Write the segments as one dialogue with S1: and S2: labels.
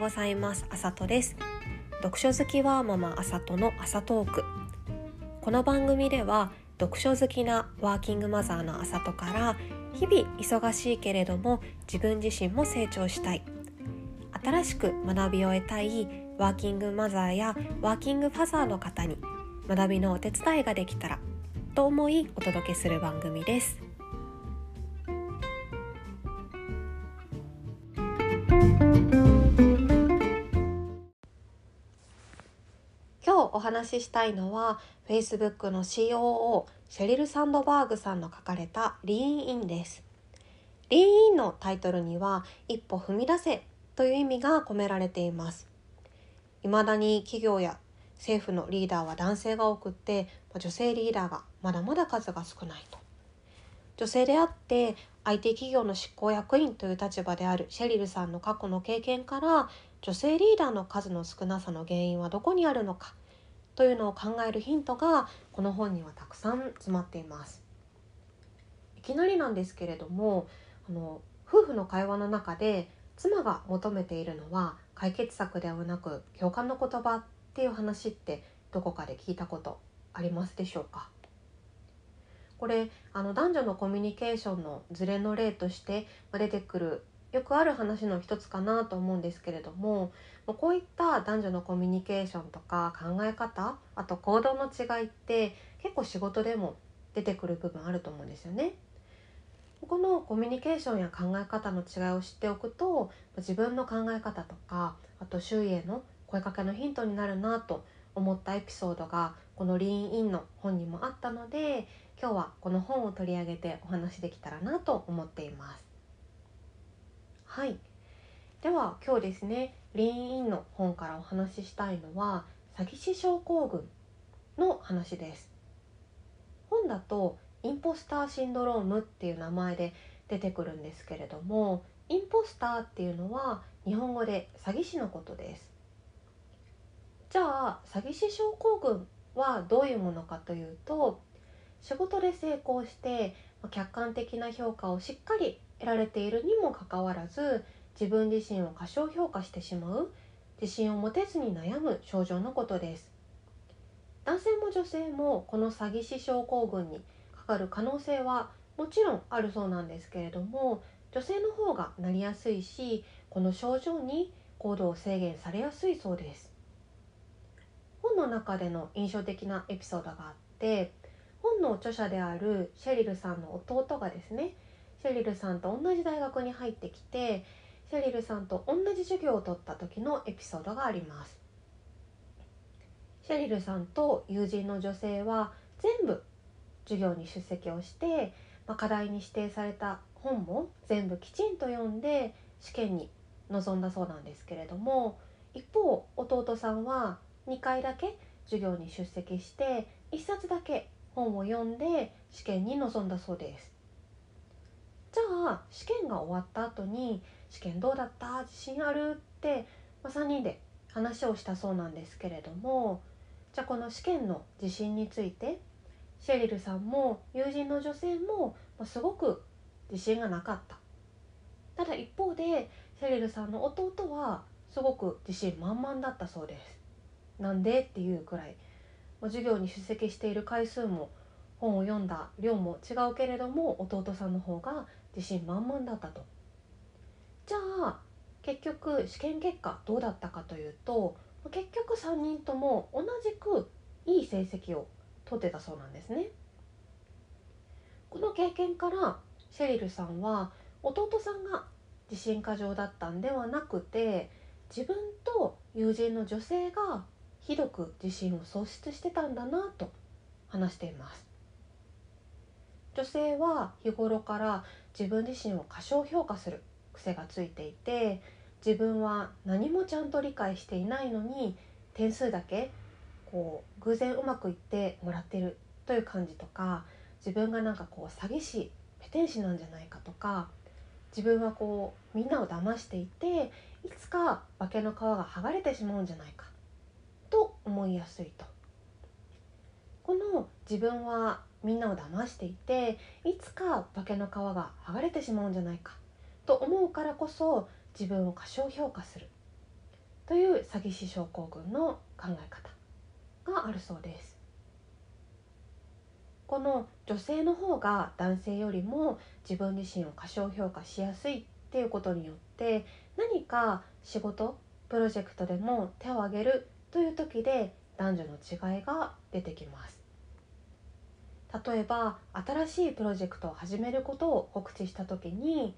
S1: ございます。あさとです。読書好きはママあさとの朝トークこの番組では読書好きなワーキングマザーのあさとから日々忙しいけれども自分自身も成長したい。新しく学びを得たいワーキングマザーやワーキングファザーの方に学びのお手伝いができたらと思いお届けする番組です。今日お話ししたいのは Facebook の COO シェリル・サンドバーグさんの書かれた「リーン・イン」です。リーン・インのタイトルには「一歩踏み出せ」という意味が込められています。未だに企業や政府のリーダーは男性が多くって女性リーダーがまだまだ数が少ないと。女性であって IT 企業の執行役員という立場であるシェリルさんの過去の経験から女性リーダーの数の少なさの原因はどこにあるのか？というのを考えるヒントがこの本にはたくさん詰まっています。いきなりなんですけれどもあの夫婦の会話の中で妻が求めているのは解決策ではなく共感の言葉っていう話ってどこかで聞いたことありますでしょうか？これあの男女のコミュニケーションのズレの例として出てくるよくある話の一つかなと思うんですけれどもこういった男女のコミュニケーションとか考え方あと行動の違いって結構仕事でも出てくる部分あると思うんですよね。このコミュニケーションや考え方の違いを知っておくと自分の考え方とかあと周囲への声かけのヒントになるなと思ったエピソードがこの「リーンイン」の本にもあったので今日はこの本を取り上げてお話できたらなと思っています。はい。では今日ですねリーンインの本からお話ししたいのは詐欺師症候群の話です。本だとインポスターシンドロームっていう名前で出てくるんですけれどもインポスターっていうのは日本語で詐欺師のことです。じゃあ詐欺師症候群はどういうものかというと仕事で成功して客観的な評価をしっかり得られているにもかかわらず自分自身を過小評価してしまう自信を持てずに悩む症状のことです。男性も女性もこの詐欺師症候群にかかる可能性はもちろんあるそうなんですけれども女性の方がなりやすいしこの症状に行動を制限されやすいそうです。本の中での印象的なエピソードがあって本の著者であるシェリルさんの弟がですねシェリルさんと同じ大学に入ってきてシェリルさんと同じ授業を取った時のエピソードがあります。シェリルさんと友人の女性は全部授業に出席をして、まあ、課題に指定された本も全部きちんと読んで試験に臨んだそうなんですけれども一方弟さんは2回だけ授業に出席して1冊だけ本を読んで試験に臨んだそうです。じゃあ試験が終わった後に「試験どうだった？自信ある?」って、まあ、3人で話をしたそうなんですけれどもじゃあこの試験の自信についてシェリルさんも友人の女性も、すごく自信がなかった。ただ一方でシェリルさんの弟はすごく自信満々だったそうです。なんで？っていうくらい授業に出席している回数も本を読んだ量も違うけれども弟さんの方が自信満々だったと。じゃあ結局試験結果どうだったかというと結局3人とも同じくいい成績を取ってたそうなんですね。この経験からシェリルさんは弟さんが自信過剰だったんではなくて自分と友人の女性がひどく自信を喪失してたんだなと話しています。女性は日頃から自分自身を過小評価する癖がついていて自分は何もちゃんと理解していないのに点数だけこう偶然うまくいってもらってるという感じとか自分がなんかこう詐欺師ペテン師なんじゃないかとか自分はこうみんなを騙していていつか化けの皮が剥がれてしまうんじゃないかと思いやすいと。この自分はみんなを騙していていつか化けの皮が剥がれてしまうんじゃないかと思うからこそ自分を過小評価するという詐欺師症候群の考え方があるそうです。この女性の方が男性よりも自分自身を過小評価しやすいっていうことによって何か仕事プロジェクトでも手を挙げるという時で男女の違いが出てきます。例えば新しいプロジェクトを始めることを告知した時に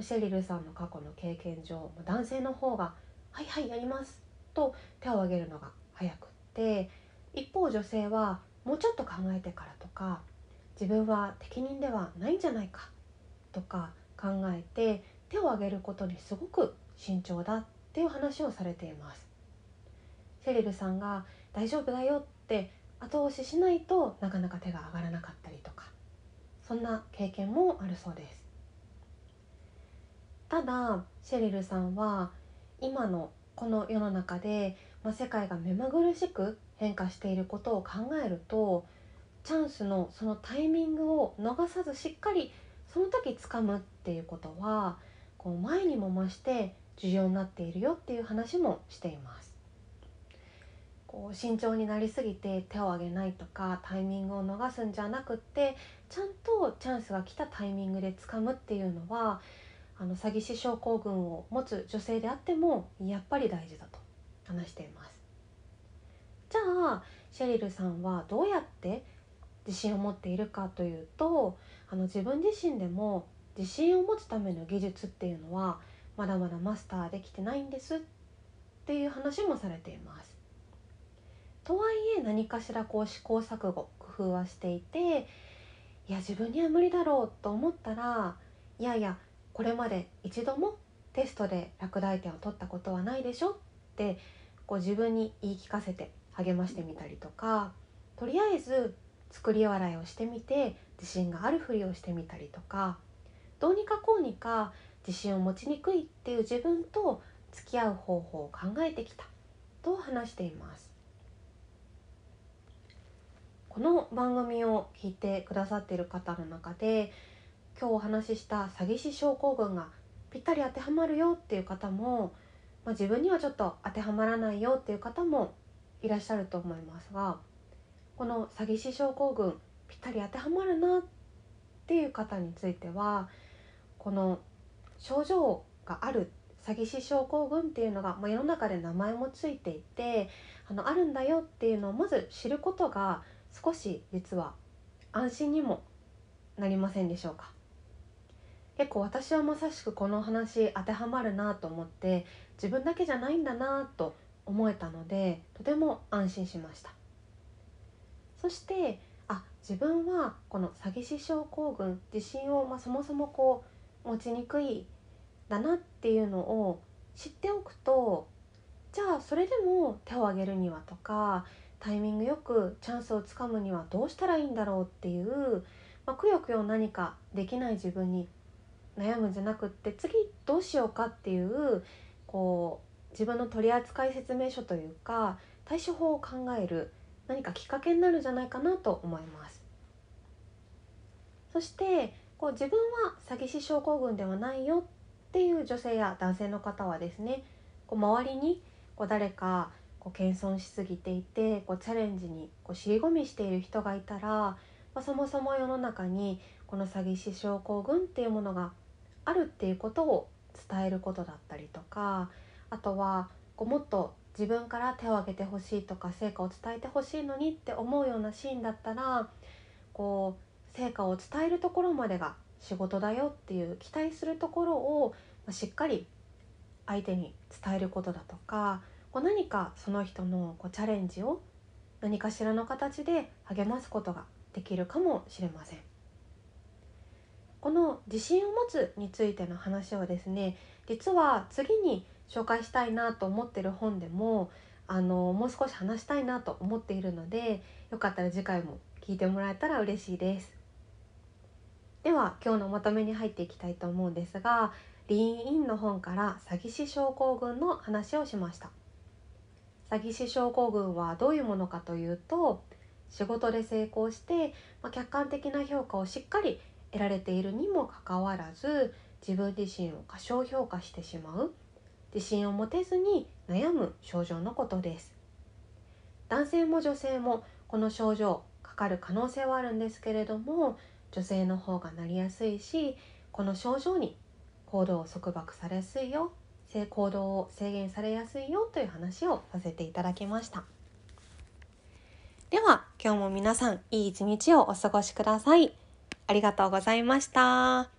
S1: シェリルさんの過去の経験上男性の方が「はいはいやります」と手を挙げるのが早くって一方女性はもうちょっと考えてからとか自分は適任ではないんじゃないかとか考えて手を挙げることにすごく慎重だっていう話をされています。セリルさんが「大丈夫だよ」って後押ししないとなかなか手が上がらなかったりとかそんな経験もあるそうですただシェリルさんは今のこの世の中で、まあ、世界が目まぐるしく変化していることを考えるとチャンスのそのタイミングを逃さずしっかりその時掴むっていうことはこう前にも増して重要になっているよっていう話もしています。こう慎重になりすぎて手を挙げないとかタイミングを逃すんじゃなくってちゃんとチャンスが来たタイミングで掴むっていうのはあの詐欺師症候群を持つ女性であってもやっぱり大事だと話していますじゃあシェリルさんはどうやって自信を持っているかというとあの自分自身でも自信を持つための技術っていうのはまだまだマスターできてないんですっていう話もされています。とはいえ何かしらこう試行錯誤工夫はしていていや自分には無理だろうと思ったらいやいやこれまで一度もテストで落第点を取ったことはないでしょってこう自分に言い聞かせて励ましてみたりとかとりあえず作り笑いをしてみて自信があるふりをしてみたりとかどうにかこうにか自信を持ちにくいっていう自分と付き合う方法を考えてきたと話しています。この番組を聞いてくださっている方の中で今日お話しした詐欺師症候群がぴったり当てはまるよっていう方も、まあ、自分にはちょっと当てはまらないよっていう方もいらっしゃると思いますがこの詐欺師症候群ぴったり当てはまるなっていう方についてはこの症状がある詐欺師症候群っていうのが、まあ、世の中で名前もついていてあのあるんだよっていうのをまず知ることが少し実は安心にもなりませんでしょうか？結構私はまさしくこの話当てはまるなと思って自分だけじゃないんだなと思えたのでとても安心しました。そしてあ自分はこの詐欺師症候群自信を、まあ、そもそもこう持ちにくいだなっていうのを知っておくとじゃあそれでも手を挙げるにはとかタイミングよくチャンスをつかむにはどうしたらいいんだろうっていう、まあ、くよくよ何かできない自分に悩むんじゃなくって次どうしようかっていうこう自分の取扱説明書というか対処法を考える何かきっかけになるんじゃないかなと思います。そしてこう自分は詐欺師症候群ではないよっていう女性や男性の方はですねこう周りにこう誰かこう謙遜しすぎていてこうチャレンジにこう尻込みしている人がいたら、まあ、そもそも世の中にこの詐欺師症候群っていうものがあるっていうことを伝えることだったりとかあとはこうもっと自分から手を挙げてほしいとか成果を伝えてほしいのにって思うようなシーンだったらこう成果を伝えるところまでが仕事だよっていう期待するところをしっかり相手に伝えることだとかこう何かその人のこうチャレンジを何かしらの形で励ますことができるかもしれません。この自信を持つについての話はですね実は次に紹介したいなと思ってる本でもあのもう少し話したいなと思っているのでよかったら次回も聞いてもらえたら嬉しいですでは今日のまとめに入っていきたいと思うんですがリーンインの本から詐欺師症候群の話をしました詐欺師症候群はどういうものかというと仕事で成功して、まあ、客観的な評価をしっかり得られているにもかかわらず自分自身を過小評価してしまう自信を持てずに悩む症状のことです。男性も女性もこの症状かかる可能性はあるんですけれども女性の方がなりやすいしこの症状に行動を束縛されやすいよ。性行動を制限されやすいよという話をさせていただきましたでは今日も皆さんいい一日をお過ごしくださいありがとうございました。